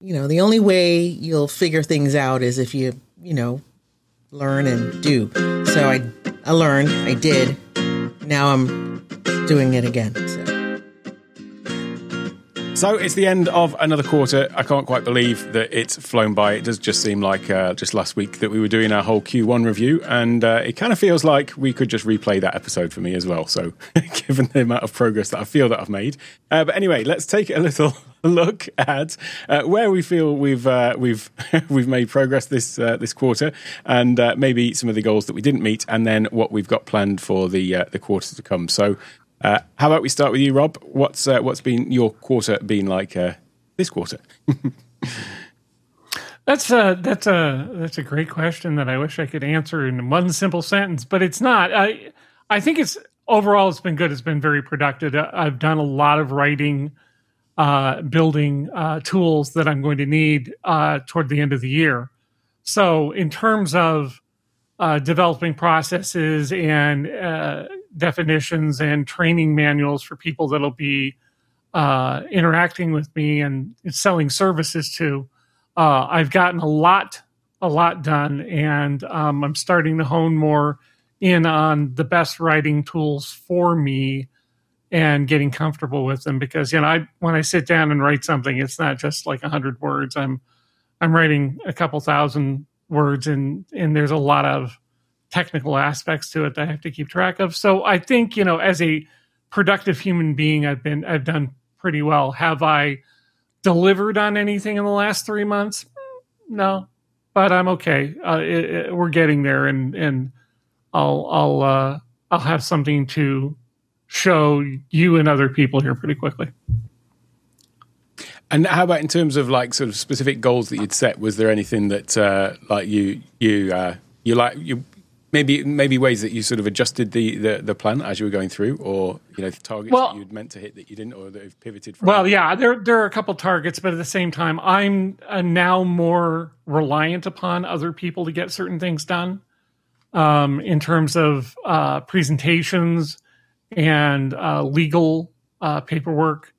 you know, the only way you'll figure things out is if you, you know, learn and do. So I, I learned, I did. Now I'm doing it again. So. So it's the end of another quarter. I can't quite believe that it's flown by. It does just seem like uh, just last week that we were doing our whole Q1 review, and uh, it kind of feels like we could just replay that episode for me as well. So, given the amount of progress that I feel that I've made, uh, but anyway, let's take it a little look at uh, where we feel we've uh, we've we've made progress this uh, this quarter, and maybe some of the goals that we didn't meet, and then what we've got planned for the the quarter to come. So. Uh, how about we start with you, Rob? What's uh, what's been your quarter been like uh, this quarter? that's a that's a that's a great question that I wish I could answer in one simple sentence, but it's not. I I think it's overall it's been good. It's been very productive. Uh, I've done a lot of writing, uh, building uh, tools that I'm going to need toward the end of the year. So in terms of developing processes and definitions and training manuals for people that'll be uh, interacting with me and selling services to. Uh, I've gotten a lot, a lot done, and um, I'm starting to hone more in on the best writing tools for me and getting comfortable with them because you know I when I sit down and write something, it's not just like a hundred words. I'm I'm writing a couple thousand words, and and there's a lot of technical aspects to it that I have to keep track of. So I think, you know, as a productive human being, I've been I've done pretty well. Have I delivered on anything in the last three months? No, but I'm okay. Uh, it, it, we're getting there, and and I'll I'll uh, I'll have something to show you and other people here pretty quickly. And how about in terms of like sort of specific goals that you'd set? Was there anything that uh, like you you uh, you like you maybe maybe ways that you sort of adjusted the, the, the plan as you were going through, or you know targets well, that you'd meant to hit that you didn't, or that have pivoted from. Well, yeah, there there are a couple targets, but at the same time, I'm uh, now more reliant upon other people to get certain things done, um, in terms of uh, presentations and uh, legal uh, paperwork.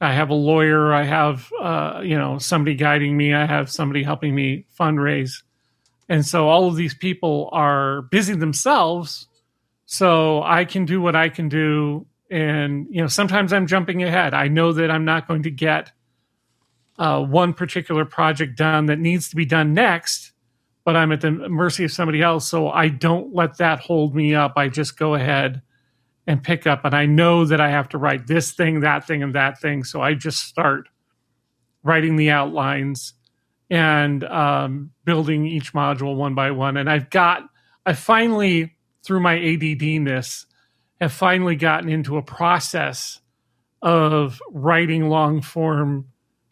I have a lawyer. I have uh, you know somebody guiding me. I have somebody helping me fundraise and so all of these people are busy themselves. So I can do what I can do. And, you know, sometimes I'm jumping ahead. I know that I'm not going to get uh, one particular project done that needs to be done next, but I'm at the mercy of somebody else. So I don't let that hold me up. I just go ahead and pick up. And I know that I have to write this thing, that thing, and that thing. So I just start writing the outlines and um, building each module one by one. And I've got, I finally, through my ADDness, have finally gotten into a process of writing long form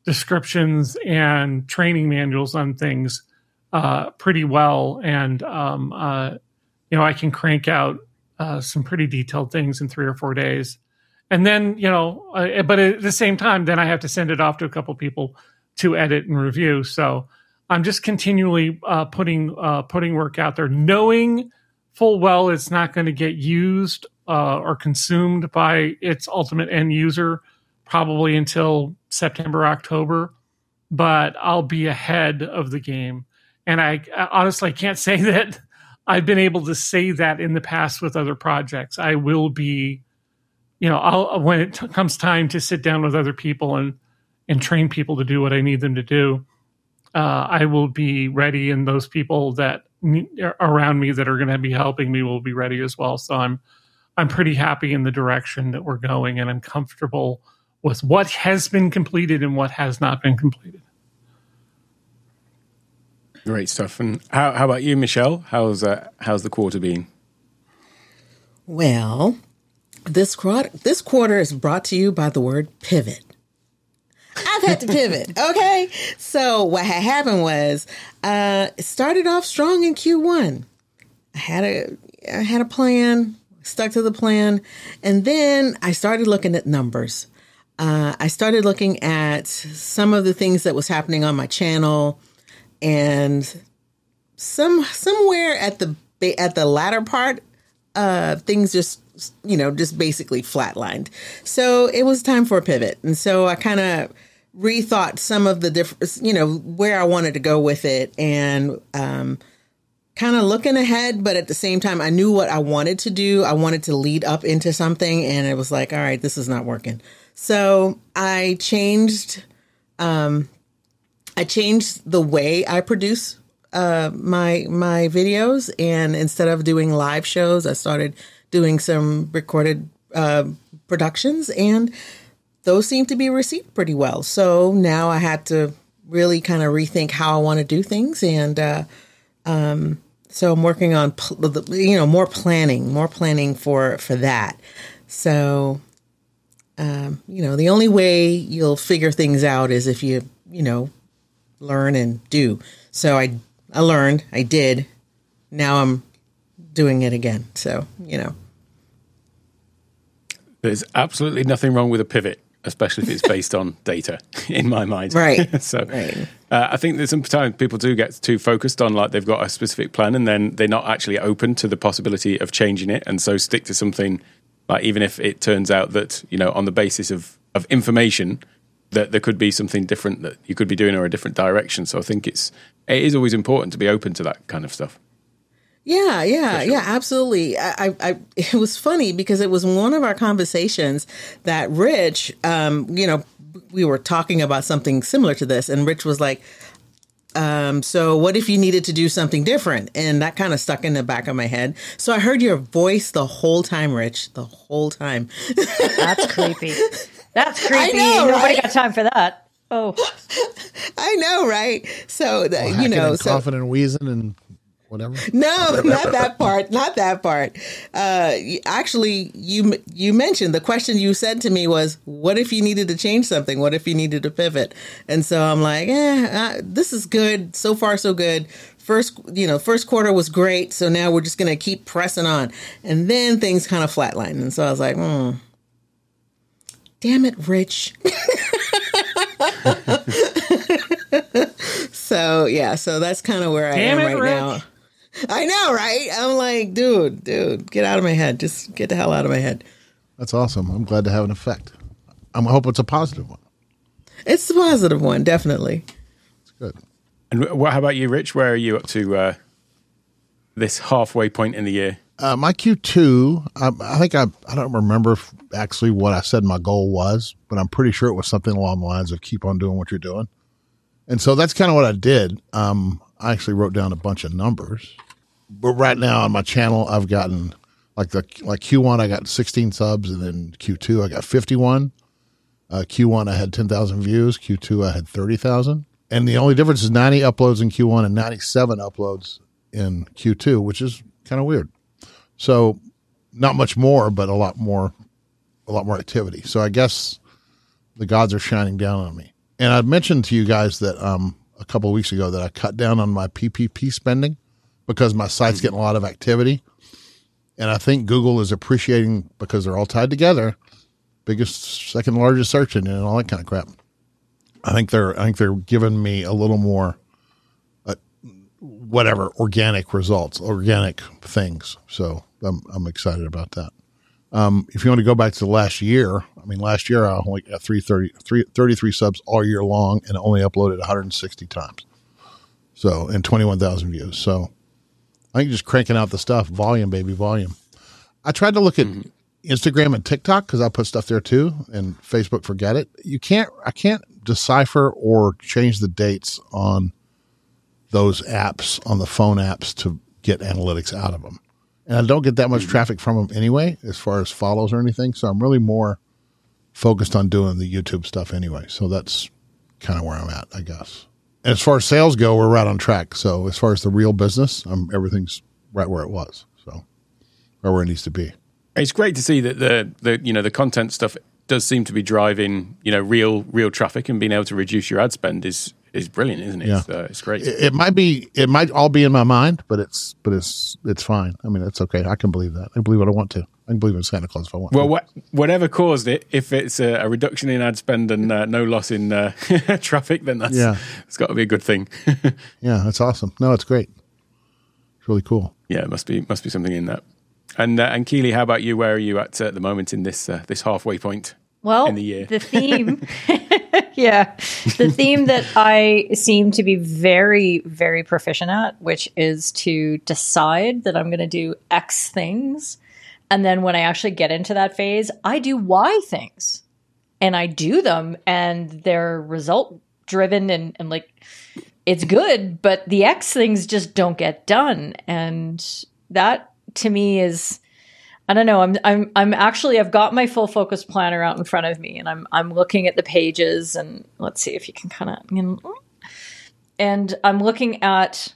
descriptions and training manuals on things uh, pretty well. And, um, uh, you know, I can crank out uh, some pretty detailed things in three or four days. And then, you know, uh, but at the same time, then I have to send it off to a couple people to edit and review. So I'm just continually uh, putting uh, putting work out there, knowing full well it's not going to get used uh, or consumed by its ultimate end user probably until September October. But I'll be ahead of the game, and I, I honestly can't say that I've been able to say that in the past with other projects. I will be, you know, I'll when it t- comes time to sit down with other people and and train people to do what I need them to do, uh, I will be ready, and those people that around me that are going to be helping me will be ready as well. So I'm I'm pretty happy in the direction that we're going, and I'm comfortable with what has been completed and what has not been completed. Great stuff. And how, how about you, Michelle? How's uh, how's the quarter been? Well, this quarter this quarter is brought to you by the word pivot. I've had to pivot. Okay. So what had happened was, uh, it started off strong in Q1. I had a, I had a plan, stuck to the plan. And then I started looking at numbers. Uh, I started looking at some of the things that was happening on my channel and some, somewhere at the, at the latter part, uh, things just you know, just basically flatlined. So it was time for a pivot. And so I kind of rethought some of the different, you know, where I wanted to go with it and, um, kind of looking ahead, but at the same time, I knew what I wanted to do. I wanted to lead up into something, and it was like, all right, this is not working. So I changed, um, I changed the way I produce uh, my my videos, and instead of doing live shows, I started doing some recorded uh, productions, and those seem to be received pretty well. So now I had to really kind of rethink how I want to do things, and uh, um, so I'm working on pl- you know more planning, more planning for for that. So um, you know, the only way you'll figure things out is if you you know learn and do. So I I learned, I did. Now I'm doing it again. So you know. There's absolutely nothing wrong with a pivot especially if it's based on data in my mind right so right. Uh, i think that sometimes people do get too focused on like they've got a specific plan and then they're not actually open to the possibility of changing it and so stick to something like even if it turns out that you know on the basis of of information that there could be something different that you could be doing or a different direction so i think it's it is always important to be open to that kind of stuff yeah, yeah, sure. yeah, absolutely. I, I, I, it was funny because it was one of our conversations that Rich, um, you know, we were talking about something similar to this, and Rich was like, um, so what if you needed to do something different? And that kind of stuck in the back of my head. So I heard your voice the whole time, Rich, the whole time. That's creepy. That's creepy. Know, Nobody right? got time for that. Oh, I know, right? So the, well, you know, so coughing and wheezing and whatever? No, not that part. Not that part. Uh, actually, you you mentioned the question you said to me was, "What if you needed to change something? What if you needed to pivot?" And so I'm like, "Eh, uh, this is good. So far, so good." First, you know, first quarter was great. So now we're just going to keep pressing on, and then things kind of flatlined. And so I was like, "Hmm." Damn it, Rich. so yeah, so that's kind of where Damn I am it, right Rich. now. I know, right? I'm like, dude, dude, get out of my head. Just get the hell out of my head. That's awesome. I'm glad to have an effect. I'm, I hope it's a positive one. It's a positive one, definitely. It's good. And what? How about you, Rich? Where are you up to uh, this halfway point in the year? Uh, my Q2, I, I think I, I don't remember actually what I said my goal was, but I'm pretty sure it was something along the lines of keep on doing what you're doing. And so that's kind of what I did. Um, I actually wrote down a bunch of numbers. But right now on my channel, I've gotten like the like Q1, I got 16 subs, and then Q2, I got 51. Uh, Q1, I had 10,000 views. Q2, I had 30,000. And the only difference is 90 uploads in Q1 and 97 uploads in Q2, which is kind of weird. So not much more, but a lot more, a lot more activity. So I guess the gods are shining down on me. And I mentioned to you guys that um, a couple of weeks ago that I cut down on my PPC spending because my site's mm-hmm. getting a lot of activity. And I think Google is appreciating because they're all tied together, biggest, second largest search engine and all that kind of crap. I think they're, I think they're giving me a little more, whatever, organic results, organic things. So I'm, I'm excited about that. Um, if you want to go back to the last year, I mean, last year I only got 330, 33 subs all year long and only uploaded 160 times. So, and 21,000 views. So I think just cranking out the stuff, volume, baby, volume. I tried to look at mm-hmm. Instagram and TikTok because I put stuff there too, and Facebook, forget it. You can't, I can't decipher or change the dates on those apps, on the phone apps to get analytics out of them and I don't get that much mm-hmm. traffic from them anyway, as far as follows or anything. So I'm really more focused on doing the YouTube stuff anyway. So that's kind of where I'm at, I guess. And as far as sales go, we're right on track. So as far as the real business, um, everything's right where it was. So right where it needs to be. It's great to see that the the you know the content stuff does seem to be driving you know real real traffic and being able to reduce your ad spend is is brilliant, isn't it? Yeah. It's, uh, it's great. It, it, might be, it might all be in my mind, but it's, but it's, it's fine. I mean, it's okay. I can believe that. I believe what I want to. I can believe in Santa Claus if I want. Well, what, whatever caused it, if it's a, a reduction in ad spend and uh, no loss in uh, traffic, then that's yeah. it's got to be a good thing. yeah, that's awesome. No, it's great. It's really cool. Yeah, it must be must be something in that. And uh, and Keely, how about you? Where are you at at the moment in this uh, this halfway point? Well, in the year, the theme yeah. The theme that I seem to be very, very proficient at, which is to decide that I'm going to do X things. And then when I actually get into that phase, I do Y things and I do them and they're result driven and, and like it's good, but the X things just don't get done. And that to me is I don't know. I'm I'm I'm actually I've got my full focus planner out in front of me, and I'm I'm looking at the pages, and let's see if you can kind of you know, and I'm looking at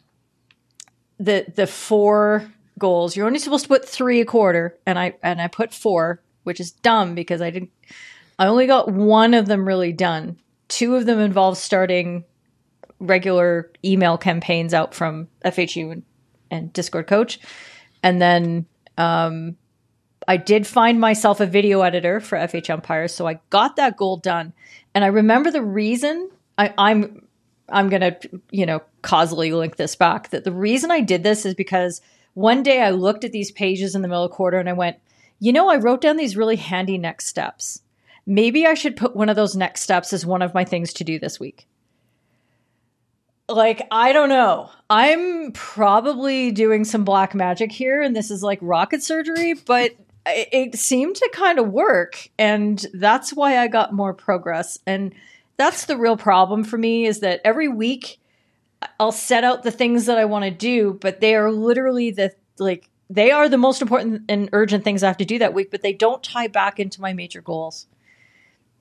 the the four goals. You're only supposed to put three a quarter, and I and I put four, which is dumb because I didn't. I only got one of them really done. Two of them involve starting regular email campaigns out from FHU and, and Discord Coach, and then um, I did find myself a video editor for FH Umpires, so I got that goal done. And I remember the reason I, I'm I'm gonna you know causally link this back that the reason I did this is because one day I looked at these pages in the middle of quarter and I went, you know, I wrote down these really handy next steps. Maybe I should put one of those next steps as one of my things to do this week like I don't know. I'm probably doing some black magic here and this is like rocket surgery, but it, seemed to kind of work and that's why I got more progress and that's the real problem for me is that every week I'll set out the things that I want to do, but they are literally the like they are the most important and urgent things I have to do that week, but they don't tie back into my major goals.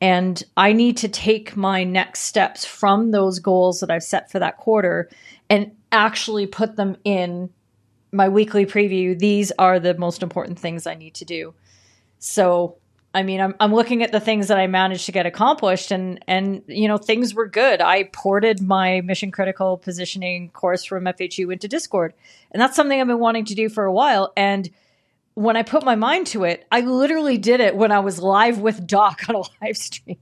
And I need to take my next steps from those goals that I've set for that quarter and actually put them in my weekly preview. These are the most important things I need to do. So, I mean, I'm, I'm looking at the things that I managed to get accomplished and, and, you know, things were good. I ported my mission critical positioning course from FHU into Discord. And that's something I've been wanting to do for a while. And when I put my mind to it, I literally did it when I was live with Doc on a live stream.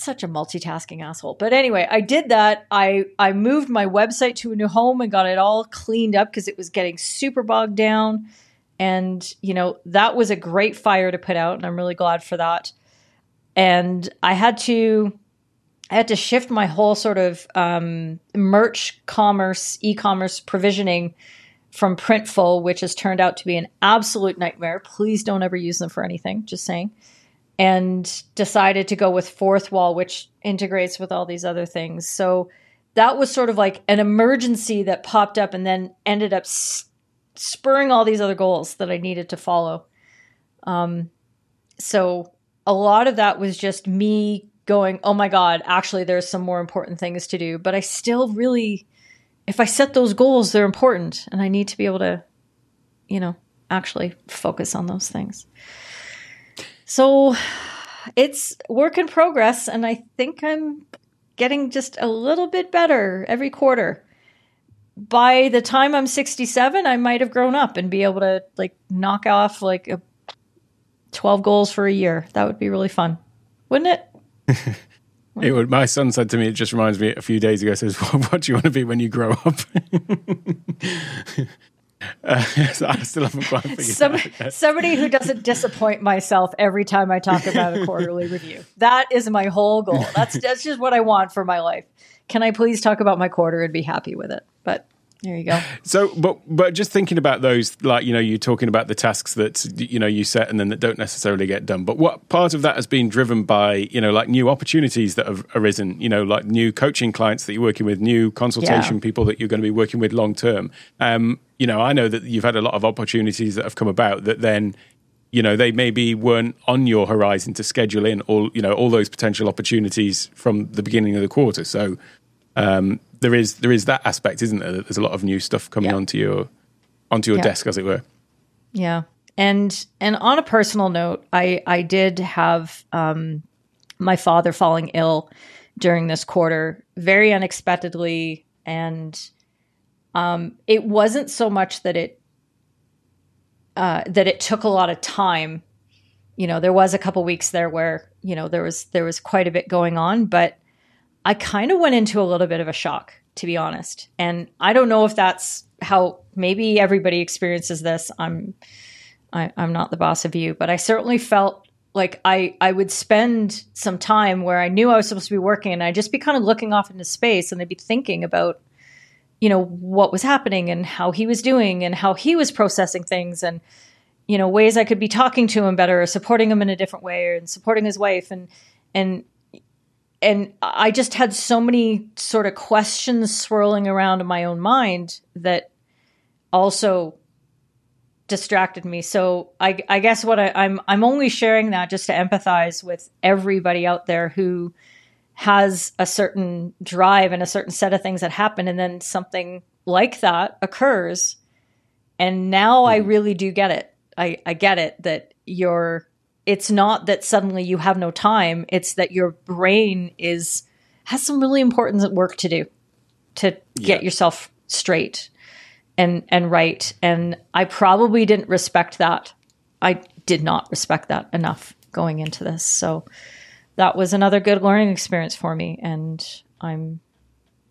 Such a multitasking asshole. But anyway, I did that. I I moved my website to a new home and got it all cleaned up because it was getting super bogged down. And, you know, that was a great fire to put out, and I'm really glad for that. And I had to I had to shift my whole sort of um, merch commerce, e-commerce provisioning from Printful, which has turned out to be an absolute nightmare. Please don't ever use them for anything, just saying. And decided to go with Fourthwall, which integrates with all these other things. So that was sort of like an emergency that popped up and then ended up s- spurring all these other goals that I needed to follow. Um, so a lot of that was just me going, oh my God, actually, there's some more important things to do. But I still really if I set those goals, they're important and I need to be able to, you know, actually focus on those things. So it's work in progress and I think I'm getting just a little bit better every quarter. By the time I'm 67, I might have grown up and be able to like knock off like a 12 goals for a year. That would be really fun. Wouldn't it? It would. My son said to me, it just reminds me a few days ago. Says, "What do you want to be when you grow up?" uh, so I still haven't quite figured Some. Somebody who doesn't disappoint myself every time I talk about a quarterly review. That is my whole goal. That's that's just what I want for my life. Can I please talk about my quarter and be happy with it? But there you go. So, but but just thinking about those, like you know, you're talking about the tasks that you know you set and then that don't necessarily get done. But what part of that has been driven by you know like new opportunities that have arisen? You know, like new coaching clients that you're working with, new consultation yeah. people that you're going to be working with long term. Um, you know, I know that you've had a lot of opportunities that have come about that then you know they maybe weren't on your horizon to schedule in all you know all those potential opportunities from the beginning of the quarter. So um, there is there is that aspect, isn't there? That there's a lot of new stuff coming yeah. onto your onto your yeah. desk, as it were. Yeah, and and on a personal note, I I did have um, my father falling ill during this quarter, very unexpectedly, and um, it wasn't so much that it uh, that it took a lot of time. You know, there was a couple weeks there where you know there was there was quite a bit going on, but I kind of went into a little bit of a shock, to be honest. And I don't know if that's how maybe everybody experiences this. I'm I, am i am not the boss of you, but I certainly felt like I I would spend some time where I knew I was supposed to be working and I'd just be kind of looking off into space and I'd be thinking about you know what was happening and how he was doing and how he was processing things and you know ways I could be talking to him better or supporting him in a different way and supporting his wife and and and I just had so many sort of questions swirling around in my own mind that also distracted me. So I, I guess what I, I'm I'm only sharing that just to empathize with everybody out there who has a certain drive and a certain set of things that happen, and then something like that occurs, and now mm-hmm. I really do get it. I, I get it that you're. It's not that suddenly you have no time. It's that your brain is has some really important work to do to get yourself straight and and right. And i probably didn't respect that. I did not respect that enough going into this. So that was another good learning experience for me. And i'm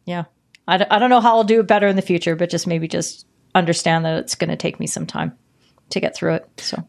yeah. I d- I don't know how i'll do it better in the future but just maybe just understand that it's going to take me some time to get through it. So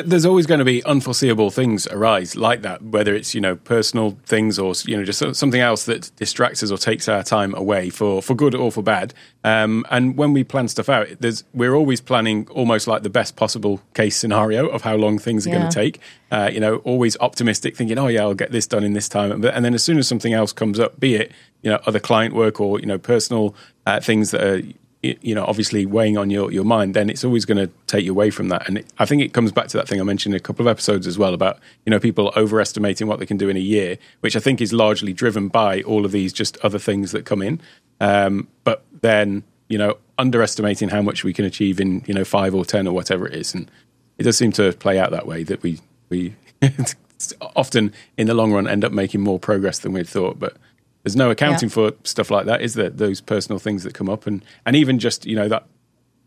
there's always going to be unforeseeable things arise like that, whether it's you know personal things or you know just something else that distracts us or takes our time away for for good or for bad. Um, and when we plan stuff out, there's we're always planning almost like the best possible case scenario of how long things are yeah. going to take. Uh, you know, always optimistic, thinking, oh yeah, I'll get this done in this time. And then as soon as something else comes up, be it you know other client work or you know personal uh, things that are you know obviously weighing on your, your mind then it's always going to take you away from that. And it, i think it comes back to that thing i mentioned a couple of episodes as well about you know people overestimating what they can do in a year which i think is largely driven by all of these just other things that come in. Um, but then you know underestimating how much we can achieve in you know five or ten or whatever it is. And it does seem to play out that way that we we often in the long run end up making more progress than we'd thought. But there's no accounting yeah. for stuff like that, is there? Those personal things that come up, and and even just you know that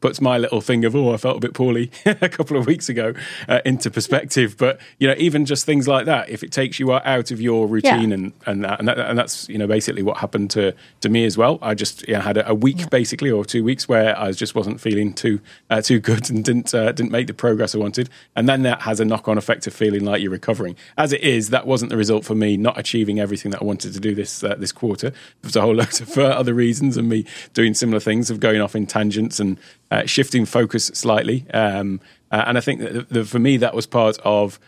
puts my little thing of oh I felt a bit poorly a couple of weeks ago uh, into perspective. But you know even just things like that, if it takes you out of your routine yeah. and and that, and, that, and that's you know basically what happened to to me as well. I just you know, had a, a week yeah. basically or two weeks where I just wasn't feeling too uh, too good and didn't uh, didn't make the progress I wanted, and then that has a knock on effect of feeling like you're recovering. As it is, that wasn't the result for me not achieving everything that I wanted to do this uh, this quarter. There's a whole lot of uh, other reasons, and me doing similar things of going off in tangents and uh, shifting focus slightly. Um, uh, and I think that the, for me, that was part of.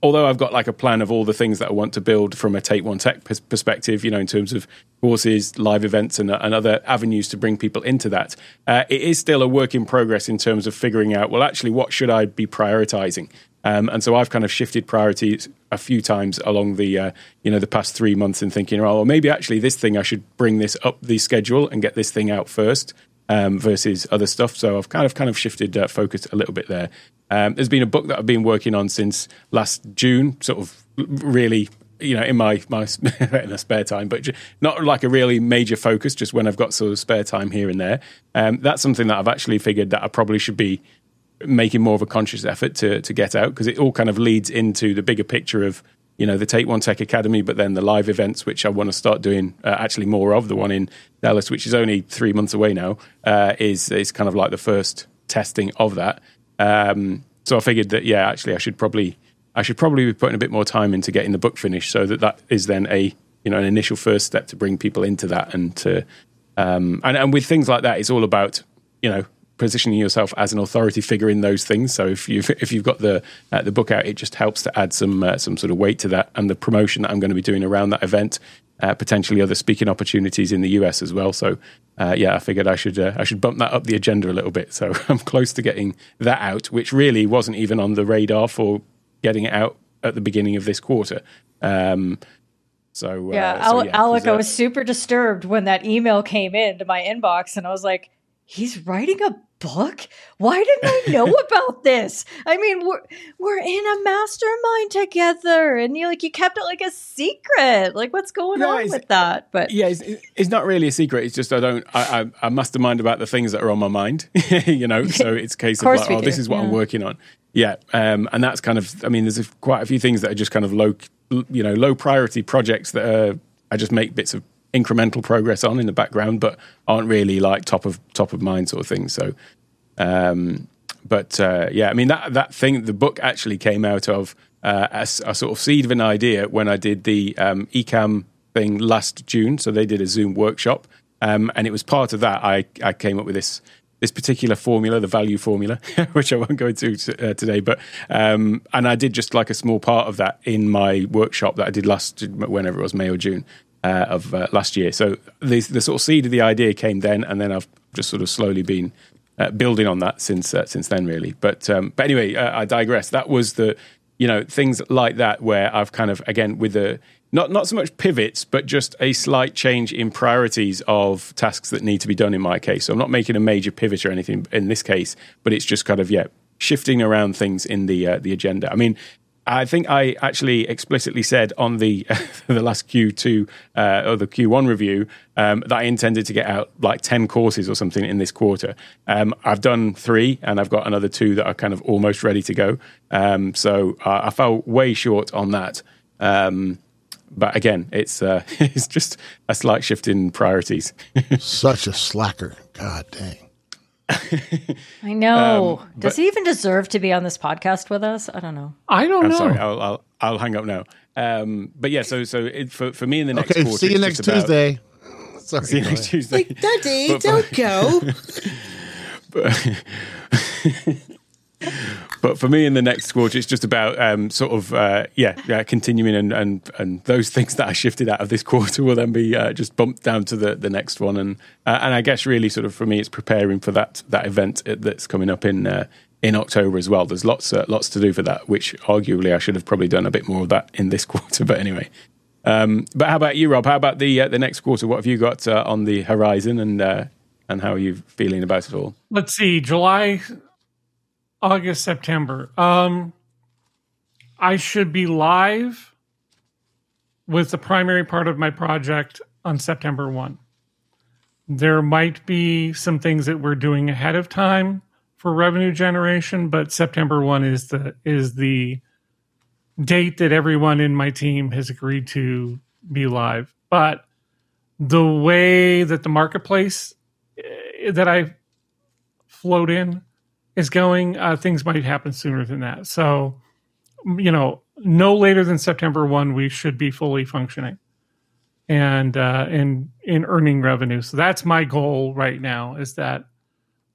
Although I've got like a plan of all the things that I want to build from a Take One Tech pers- perspective, you know, in terms of courses, live events, and, and other avenues to bring people into that, uh, it is still a work in progress in terms of figuring out. Well, actually, what should I be prioritizing? Um, and so I've kind of shifted priorities a few times along the uh, you know the past three months and thinking, oh, well, maybe actually this thing I should bring this up the schedule and get this thing out first um, versus other stuff. So I've kind of kind of shifted uh, focus a little bit there. Um, there's been a book that I've been working on since last June, sort of really you know in my my in a spare time but not like a really major focus just when i've got sort of spare time here and there um, that's something that i've actually figured that i probably should be making more of a conscious effort to to get out because it all kind of leads into the bigger picture of you know the Take One Tech Academy, but then the live events, which I want to start doing uh, actually more of. The one in Dallas, which is only three months away now, uh, is is kind of like the first testing of that. Um, so I figured that yeah, actually I should probably I should probably be putting a bit more time into getting the book finished, so that that is then a you know an initial first step to bring people into that and to um, and and with things like that, it's all about you know positioning yourself as an authority figure in those things. So if you've if you've got the uh, the book out, it just helps to add some uh, some sort of weight to that and the promotion that I'm going to be doing around that event. Uh, potentially other speaking opportunities in the US as well. So uh, yeah, I figured I should uh, I should bump that up the agenda a little bit. So I'm close to getting that out, which really wasn't even on the radar for getting it out at the beginning of this quarter. Um, so yeah, uh, so, yeah Alec, I was super disturbed when that email came into my inbox, and I was like, "He's writing a book? Why didn't I know about this? I mean, we're we're in a mastermind together, and you like you kept it like a secret. Like, what's going yeah, on with that? But yeah, it's, it's, not really a secret. It's just I don't I, I, I mastermind about the things that are on my mind. you know, so it's a case of, of like, oh, do. this is what yeah. I'm working on. Yeah, um, and that's kind of I mean, there's a, quite a few things that are just kind of low, you know, low priority projects that are I just make bits of incremental progress on in the background, but aren't really like top of top of mind sort of things. So, um, but uh, yeah, I mean that that thing, the book actually came out of uh, a, a, sort of seed of an idea when I did the um, Ecamm thing last June. So they did a Zoom workshop, um, and it was part of that. I I came up with this this particular formula, the value formula, which I won't go into uh, today. But um, and I did just like a small part of that in my workshop that I did last, whenever it was May or June uh, of uh, last year. So the the sort of seed of the idea came then, and then I've just sort of slowly been uh, building on that since uh, since then, really. But um, but anyway, uh, I digress. That was the you know things like that where I've kind of again with the not not so much pivots, but just a slight change in priorities of tasks that need to be done. In my case, so I'm not making a major pivot or anything in this case, but it's just kind of yeah shifting around things in the uh, the agenda. I mean, I think I actually explicitly said on the the last Q2 uh, or the Q1 review um, that I intended to get out like ten courses or something in this quarter. Um, I've done three, and I've got another two that are kind of almost ready to go. Um, so I fell way short on that. Um, but again, it's uh, it's just a slight shift in priorities. Such a slacker. God dang. I know. Um, Does he even deserve to be on this podcast with us? I don't know. I don't I'm know. Sorry, I'll, I'll, I'll hang up now. Um, but yeah, so so it, for for me in the next okay, quarter, see you next Tuesday. About, sorry, see you next Tuesday. Like, Daddy, but, don't go. but, but for me in the next quarter, it's just about um, sort of uh, yeah, yeah, continuing and, and and those things that I shifted out of this quarter will then be uh, just bumped down to the, the next one, and uh, and I guess really sort of for me, it's preparing for that that event that's coming up in uh, in October as well. There's lots uh, lots to do for that, which arguably I should have probably done a bit more of that in this quarter. But anyway, um, but how about you, Rob? How about the uh, the next quarter? What have you got on the horizon, and and how are you feeling about it all? Let's see, July August, September. Um, I should be live with the primary part of my project on September 1. There might be some things that we're doing ahead of time for revenue generation, but September 1 is the is the date that everyone in my team has agreed to be live. But the way that the marketplace eh, that I float in is going, uh, things might happen sooner than that. So, you know, no later than September one, we should be fully functioning and uh, in in earning revenue. So that's my goal right now. Is that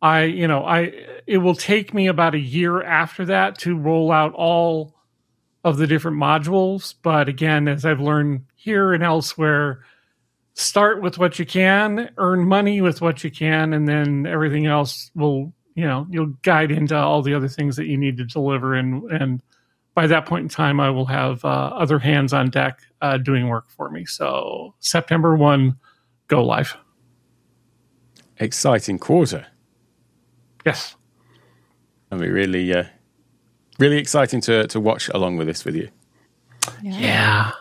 I, you know, I it will take me about a year after that to roll out all of the different modules. But again, as I've learned here and elsewhere, start with what you can, earn money with what you can, and then everything else will you know you'll guide into all the other things that you need to deliver. And and by that point in time i will have uh, other hands on deck uh, doing work for me. So september 1 go live. Exciting quarter. Yes. I mean really uh, really exciting to to watch along with this with you. Yeah, yeah.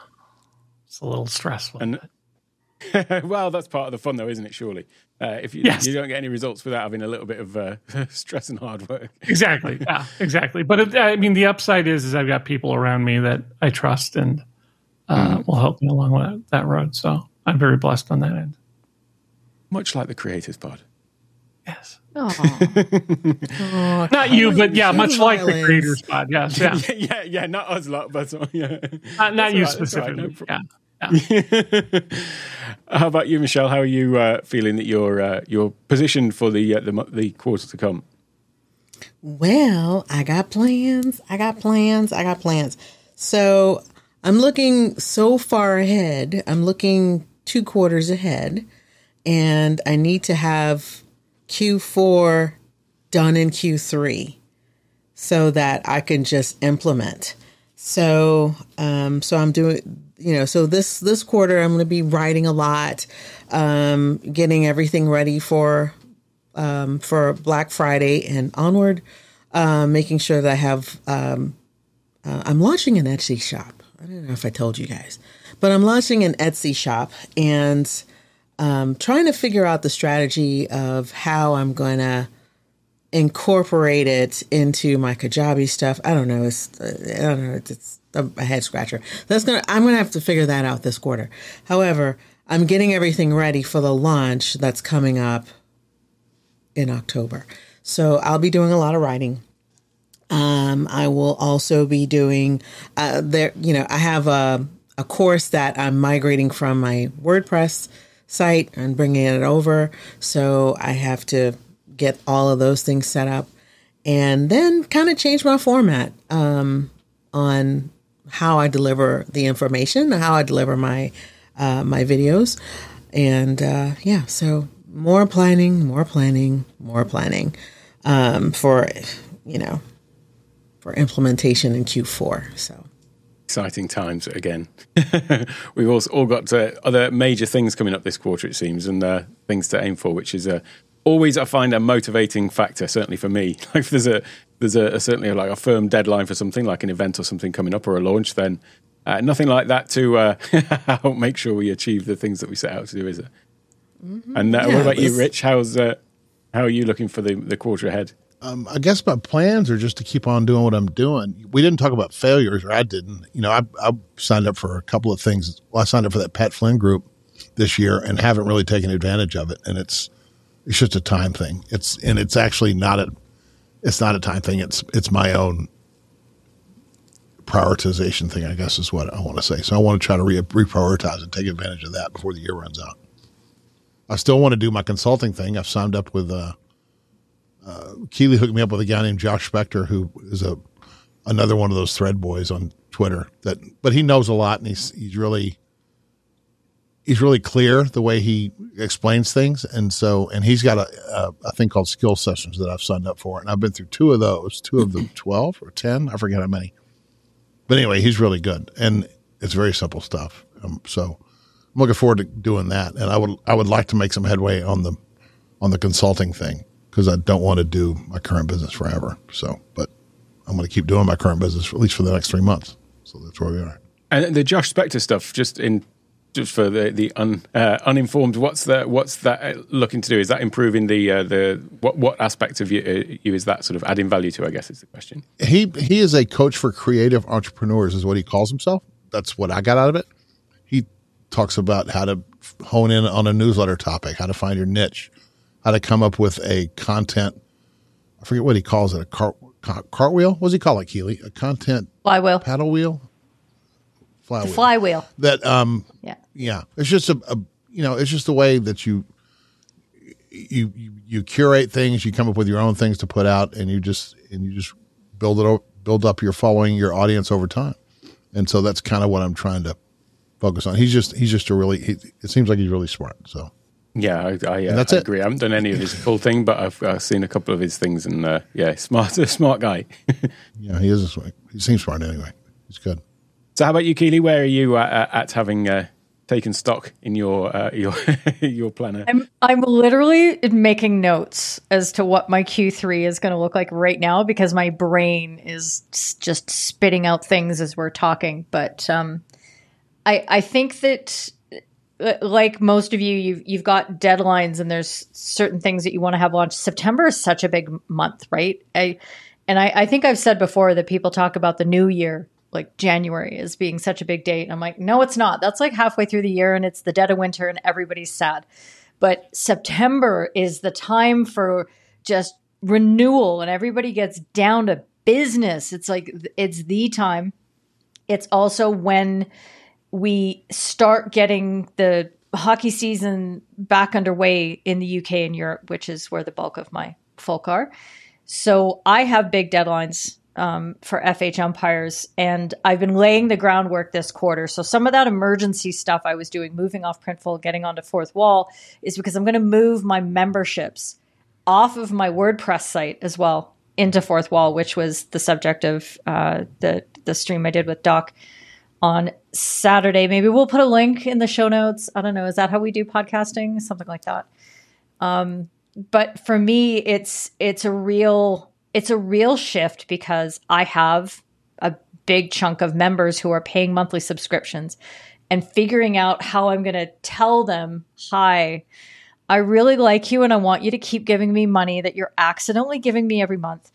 it's a little stressful and well, that's part of the fun, though, isn't it? Surely, uh, if you, yes. you don't get any results without having a little bit of uh, stress and hard work. exactly. Yeah. Exactly. But it, I mean, the upside is, is I've got people around me that I trust and uh, mm. will help me along that, that road. So I'm very blessed on that end. Much like the Creators Pod. Yes. oh, not you, but yeah, much like the Creators Pod. Yes. Yeah. yeah, yeah, yeah, not us lot, but yeah. Not, not you right, specifically. Right, no yeah. How about you, Michelle? How are you uh, feeling that you're uh, you're positioned for the, uh, the the quarter to come? Well, I got plans. I got plans. I got plans. So I'm looking so far ahead. I'm looking two quarters ahead, and I need to have Q4 done in Q3 so that I can just implement. So, um, so I'm doing you know, so this this quarter I'm going to be writing a lot, um, getting everything ready for um, for Black Friday and onward, uh, making sure that I have. Um, uh, I'm launching an Etsy shop. I don't know if I told you guys, but I'm launching an Etsy shop and um, trying to figure out the strategy of how I'm going to incorporate it into my Kajabi stuff. I don't know. It's I don't know. It's a head scratcher. That's gonna. I'm gonna have to figure that out this quarter. However, I'm getting everything ready for the launch that's coming up in October. So I'll be doing a lot of writing. Um, I will also be doing uh, there. You know, I have a a course that I'm migrating from my WordPress site and bringing it over. So I have to get all of those things set up, and then kind of change my format um, on how I deliver the information, how I deliver my uh, my videos, and uh, yeah. So more planning, more planning, more planning um, for you know for implementation in Q4. So exciting times again. We've all got uh, other major things coming up this quarter, it seems, and uh, things to aim for, which is uh, always I find a motivating factor. Certainly for me, like there's a there's a, a, certainly like a firm deadline for something, like an event or something coming up or a launch, then uh, nothing like that to uh, help make sure we achieve the things that we set out to do, is it? Mm-hmm. And uh, yeah, what about you, Rich? How's how are you looking for the the quarter ahead? Um, I guess my plans are just to keep on doing what I'm doing. We didn't talk about failures, or I didn't. You know, I, I signed up for a couple of things. Well, I signed up for that Pat Flynn group this year and haven't really taken advantage of it. And it's it's just a time thing. It's and it's actually not a it's not a time thing. It's it's my own prioritization thing. I guess is what I want to say. So I want to try to re- reprioritize and take advantage of that before the year runs out. I still want to do my consulting thing. I've signed up with. Uh, uh, Keeley hooked me up with a guy named Josh Spector, who is a another one of those thread boys on Twitter. That, but he knows a lot, and he's he's really he's really clear the way he explains things, and so and he's got a, a, a thing called skill sessions that I've signed up for, and I've been through two of those, two of the twelve or ten, I forget how many. But anyway, he's really good, and it's very simple stuff. Um, so I'm looking forward to doing that, and I would I would like to make some headway on the on the consulting thing because I don't want to do my current business forever. So, but I'm going to keep doing my current business for, at least for the next three months. So that's where we are. And the Josh Spector stuff, just in just for the the un, uh, uninformed, what's that? What's that uh, looking to do? Is that improving the uh, the what what aspect of you, uh, you is that sort of adding value to? I guess is the question. He he is a coach for creative entrepreneurs, is what he calls himself. That's what I got out of it. He talks about how to hone in on a newsletter topic, how to find your niche, how to come up with a content. I forget what he calls it. A cart, cartwheel. What does he call it, Keeley? A content flywheel, paddle wheel, flywheel. The flywheel. That um yeah yeah. It's just a, a you know it's just the way that you you, you curate things. You come up with your own things to put out, and you just and you just build it up, build up your following, your audience over time. And so that's kind of what I'm trying to focus on. He's just he's just a really. He, it seems like he's really smart. So yeah, I, I, uh, that's I agree. I haven't done any of his full thing, but I've uh, seen a couple of his things, and uh, yeah, smart, smart guy. yeah, he is. A, he seems smart anyway. He's good. So, how about you, Keely? Where are you at, at having uh, taken stock in your uh, your your planner? I'm I'm literally making notes as to what my Q3 is going to look like right now because my brain is just spitting out things as we're talking. But um, I I think that like most of you, you've you've got deadlines and there's certain things that you want to have launched. September is such a big month, right? I and I, I think I've said before that people talk about the new year, like January, as being such a big date. And I'm like, no, it's not. That's like halfway through the year and it's the dead of winter and everybody's sad. But September is the time for just renewal and everybody gets down to business. It's like it's the time. It's also when we start getting the hockey season back underway in the UK and Europe, which is where the bulk of my folk are. So I have big deadlines um, for FH umpires, and I've been laying the groundwork this quarter. So some of that emergency stuff I was doing, moving off Printful, getting onto Fourthwall, is because I'm going to move my memberships off of my WordPress site as well into Fourthwall, which was the subject of uh, the the stream I did with Doc on Saturday. Maybe we'll put a link in the show notes. I don't know. Is that how we do podcasting? Something like that. Um, but for me, it's it's a real it's a real shift because I have a big chunk of members who are paying monthly subscriptions and figuring out how I'm going to tell them, "Hi, I really like you and I want you to keep giving me money that you're accidentally giving me every month."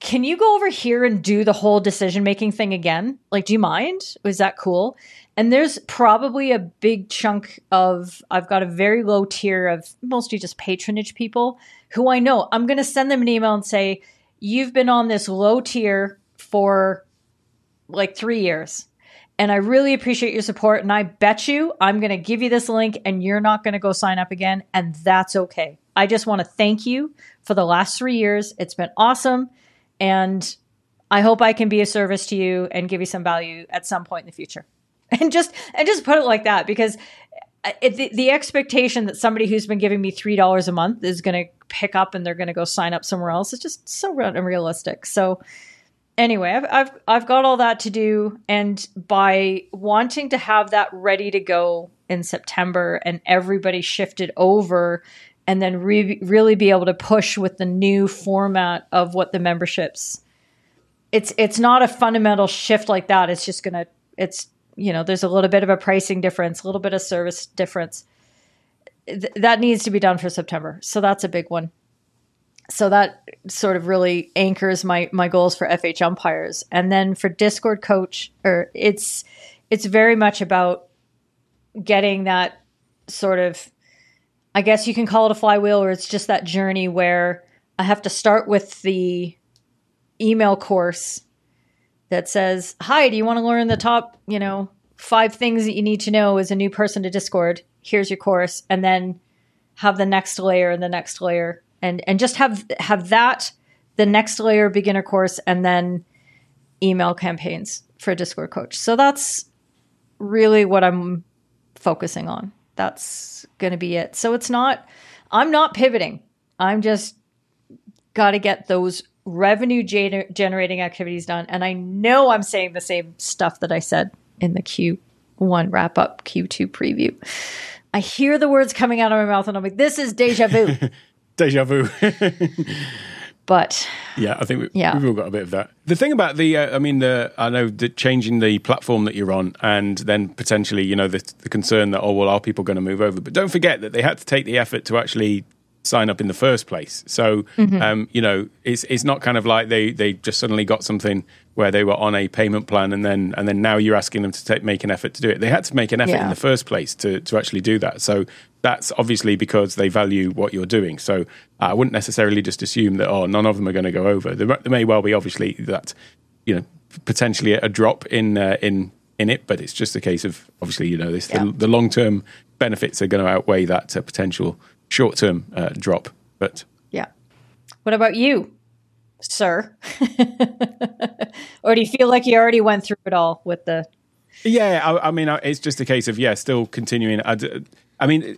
can you go over here and do the whole decision making thing again? Like, do you mind? Is that cool? And there's probably a big chunk of, I've got a very low tier of mostly just patronage people who I know I'm going to send them an email and say, You've been on this low tier for like three years. And I really appreciate your support. And I bet you I'm going to give you this link and you're not going to go sign up again. And that's okay. I just want to thank you for the last three years. It's been awesome. And I hope I can be a service to you and give you some value at some point in the future. And just and just put it like that because the, the expectation that somebody who's been giving me three dollars a month is going to pick up and they're going to go sign up somewhere else is just so unrealistic. So anyway, I've, I've I've got all that to do, and by wanting to have that ready to go in September, and everybody shifted over, and then re- really be able to push with the new format of what the memberships. It's it's not a fundamental shift like that. It's just gonna it's you know there's a little bit of a pricing difference, a little bit of service difference. Th- that needs to be done for September, so that's a big one so that sort of really anchors my my goals for FH umpires. And then for Discord coach, or it's it's very much about getting that sort of I guess you can call it a flywheel or it's just that journey where I have to start with the email course that says, "Hi, do you want to learn the top, you know, five things that you need to know as a new person to Discord? Here's your course." And then have the next layer and the next layer and and just have have that the next layer beginner course and then email campaigns for discord coach so that's really what i'm focusing on that's going to be it so it's not i'm not pivoting i'm just got to get those revenue gener- generating activities done and i know i'm saying the same stuff that i said in the q1 wrap up q2 preview i hear the words coming out of my mouth and i'm like this is deja vu Deja vu. but yeah, I think we, Yeah. we've all got a bit of that. The thing about the, uh, I mean, the I know the changing the platform that you're on, and then potentially, you know, the, the concern that oh well, are people going to move over? But don't forget that they had to take the effort to actually sign up in the first place. So, um, you know, it's it's not kind of like they they just suddenly got something where they were on a payment plan, and then and then now you're asking them to take, make an effort to do it. They had to make an effort in the first place to to actually do that. So that's obviously because they value what you're doing. So I wouldn't necessarily just assume that oh none of them are going to go over. There, there may well be obviously that you know potentially a drop in uh, in in it, but it's just a case of obviously you know this Yeah. the, the long term benefits are going to outweigh that uh, potential short term uh, drop. But yeah what about you sir or do you feel like you already went through it all with the Yeah, I, I mean, it's just a case of yeah, still continuing. I, d- I mean,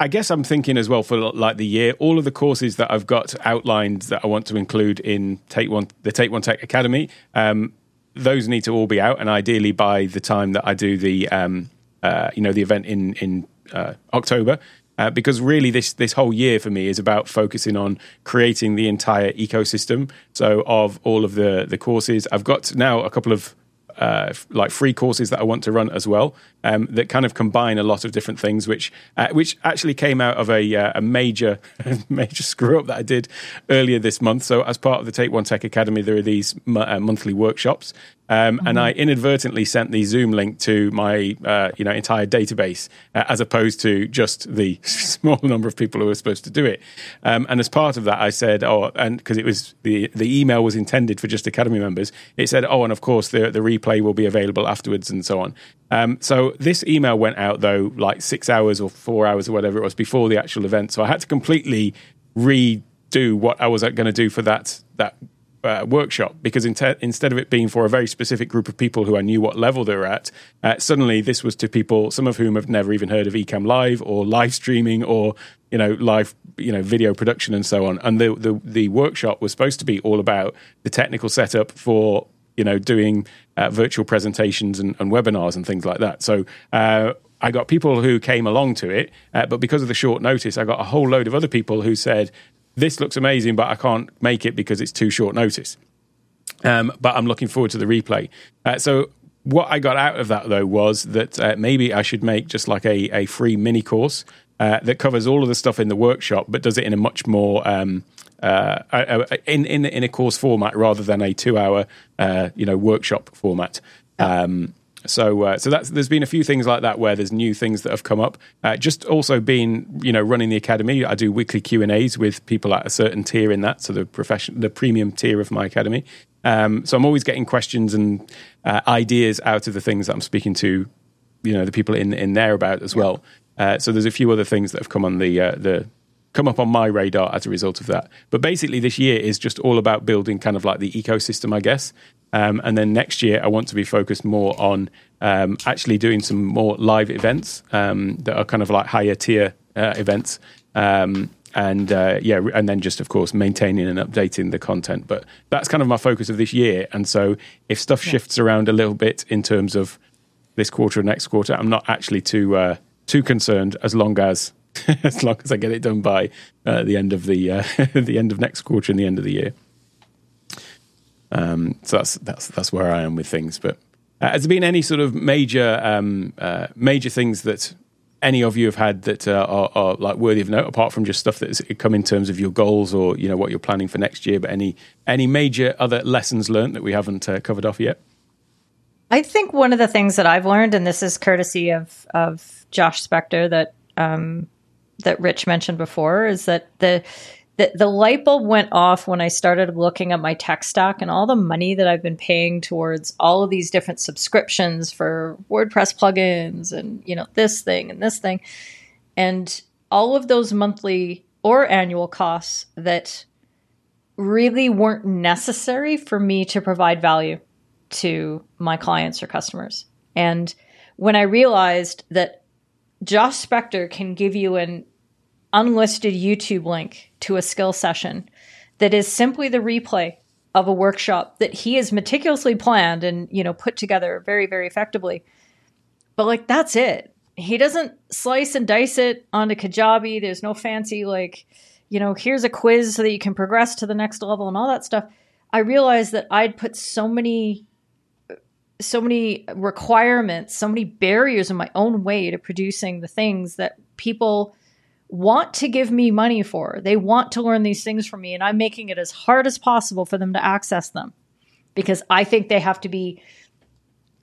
I guess I'm thinking as well for like the year, all of the courses that I've got outlined that I want to include in Take One, the Take One Tech Academy. Um, those need to all be out, and ideally by the time that I do the, um, uh, you know, the event in in uh, October. Uh, because really, this this whole year for me is about focusing on creating the entire ecosystem. So of all of the the courses, I've got now a couple of uh, like free courses that I want to run as well um, that kind of combine a lot of different things, which uh, which actually came out of a, uh, a major major screw up that I did earlier this month. So as part of the Take One Tech Academy, there are these mo- uh, monthly workshops. Um, And I inadvertently sent the Zoom link to my, uh, you know, entire database, uh, as opposed to just the small number of people who were supposed to do it. Um, and as part of that, I said, "Oh," and because it was the the email was intended for just Academy members, it said, "Oh, and of course the the replay will be available afterwards and so on." Um, so this email went out though, like six hours or four hours or whatever it was before the actual event. So I had to completely redo what I was going to do for that that uh, workshop because in instead of it being for a very specific group of people who I knew what level they were at, uh, suddenly this was to people, some of whom have never even heard of Ecamm Live or live streaming or you know live you know video production and so on. And the the, the workshop was supposed to be all about the technical setup for you know doing uh, virtual presentations and, and webinars and things like that. So. Uh, I got people who came along to it, uh, but because of the short notice, I got a whole load of other people who said, this looks amazing, but I can't make it because it's too short notice. Um, but I'm looking forward to the replay. Uh, so what I got out of that though was that uh, maybe I should make just like a, a free mini course uh, that covers all of the stuff in the workshop, but does it in a much more um, uh, uh, in in in a course format rather than a two hour uh, you know workshop format. Um, so, uh, so that's there's been a few things like that where there's new things that have come up. Uh, just also been, you know, running the academy. I do weekly Q and A's with people at a certain tier in that, so the profession, the premium tier of my academy. Um, so I'm always getting questions and uh, ideas out of the things that I'm speaking to, you know, the people in in there about as well. Uh, so there's a few other things that have come on the uh, the come up on my radar as a result of that. But basically, this year is just all about building kind of like the ecosystem, I guess. Um, and then next year, I want to be focused more on um, actually doing some more live events um, that are kind of like higher tier uh, events. Um, and uh, yeah, and then just of course maintaining and updating the content. But that's kind of my focus of this year. And so if stuff shifts around a little bit in terms of this quarter or next quarter, I'm not actually too uh, too concerned as long as as long as I get it done by uh, the end of the uh, the end of next quarter and the end of the year. Um, so that's that's that's where I am with things. But uh, has there been any sort of major um, uh, major things that any of you have had that uh, are, are, like worthy of note, apart from just stuff that's come in terms of your goals or you know what you're planning for next year? But any any major other lessons learned that we haven't uh, covered off yet? I think one of the things that I've learned, and this is courtesy of of Josh Spector that um, that Rich mentioned before, is that the the, the light bulb went off when I started looking at my tech stack and all the money that I've been paying towards all of these different subscriptions for WordPress plugins and you know this thing and this thing and all of those monthly or annual costs that really weren't necessary for me to provide value to my clients or customers. And when I realized that Josh Spector can give you an unlisted YouTube link to a skill session that is simply the replay of a workshop that he has meticulously planned and you know put together very very effectively. But like that's it. He doesn't slice and dice it onto kajabi. There's no fancy like you know here's a quiz so that you can progress to the next level and all that stuff. I realized that i'd put so many so many requirements so many barriers in my own way to producing the things that people want to give me money for. They want to learn these things from me, and I'm making it as hard as possible for them to access them because I think they have to be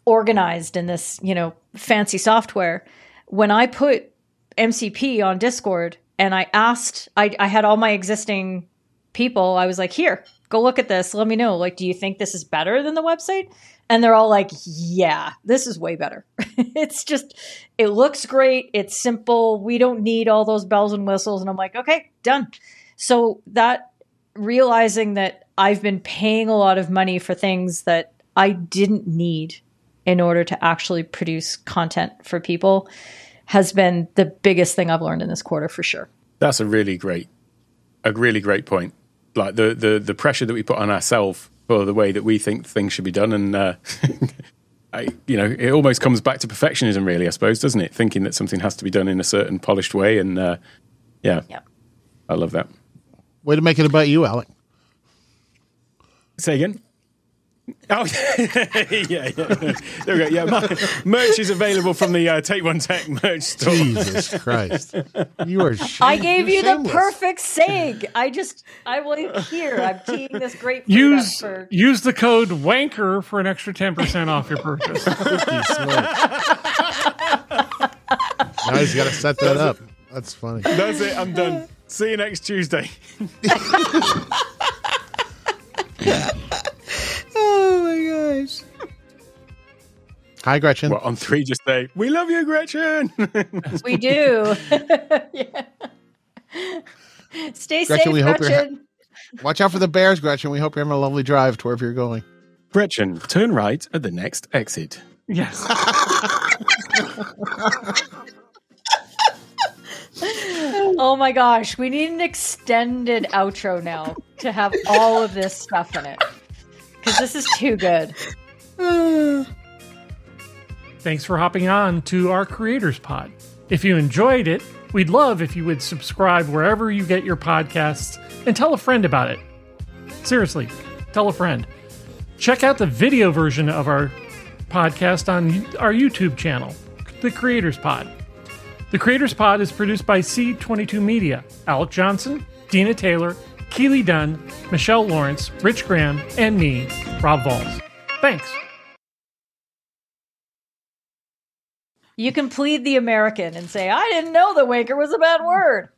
organized in this, you know, fancy software. When I put MCP on Discord and I asked, I, I had all my existing people, I was like, here, go look at this. Let me know. Like, do you think this is better than the website? And they're all like, yeah, this is way better. it's just, it looks great. It's simple. We don't need all those bells and whistles. And I'm like, okay, done. So that realizing that I've been paying a lot of money for things that I didn't need in order to actually produce content for people has been the biggest thing I've learned in this quarter for sure. That's a really great, a really great point. Like the the the pressure that we put on ourselves for the way that we think things should be done, and uh, I, you know, it almost comes back to perfectionism, really, I suppose, doesn't it? Thinking that something has to be done in a certain polished way, and uh, yeah, Yep. I love that. Way to make it about you, Alec. Say again. Oh yeah, yeah, yeah. There we go. Yeah, my, merch is available from the uh, Take One Tech merch store. Jesus Christ. You are shame- I gave you're you the perfect seg. I just, I will here. I'm teeing this great Use for. use the code wanker for an extra ten percent off your purchase. Now he's got to set that up. That's funny. That's it. I'm done. See you next Tuesday. Hi, Gretchen. Well, on three, just say, "We love you, Gretchen." We do. yeah. Stay Gretchen, safe, we hope you're ha- Gretchen. Watch out for the bears, Gretchen. We hope you're having a lovely drive to wherever you're going. Gretchen, turn right at the next exit. yes. oh my gosh, we need an extended outro now to have all of this stuff in it because this is too good. Thanks for hopping on to our Creators Pod. If you enjoyed it, we'd love if you would subscribe wherever you get your podcasts and tell a friend about it. Seriously, tell a friend. Check out the video version of our podcast on our YouTube channel, The Creators Pod. The Creators Pod is produced by C22 Media, Alec Johnson, Dina Taylor, Keely Dunn, Michelle Lawrence, Rich Graham, and me, Rob Valls. Thanks. You can plead the American and say, I didn't know the wanker was a bad word.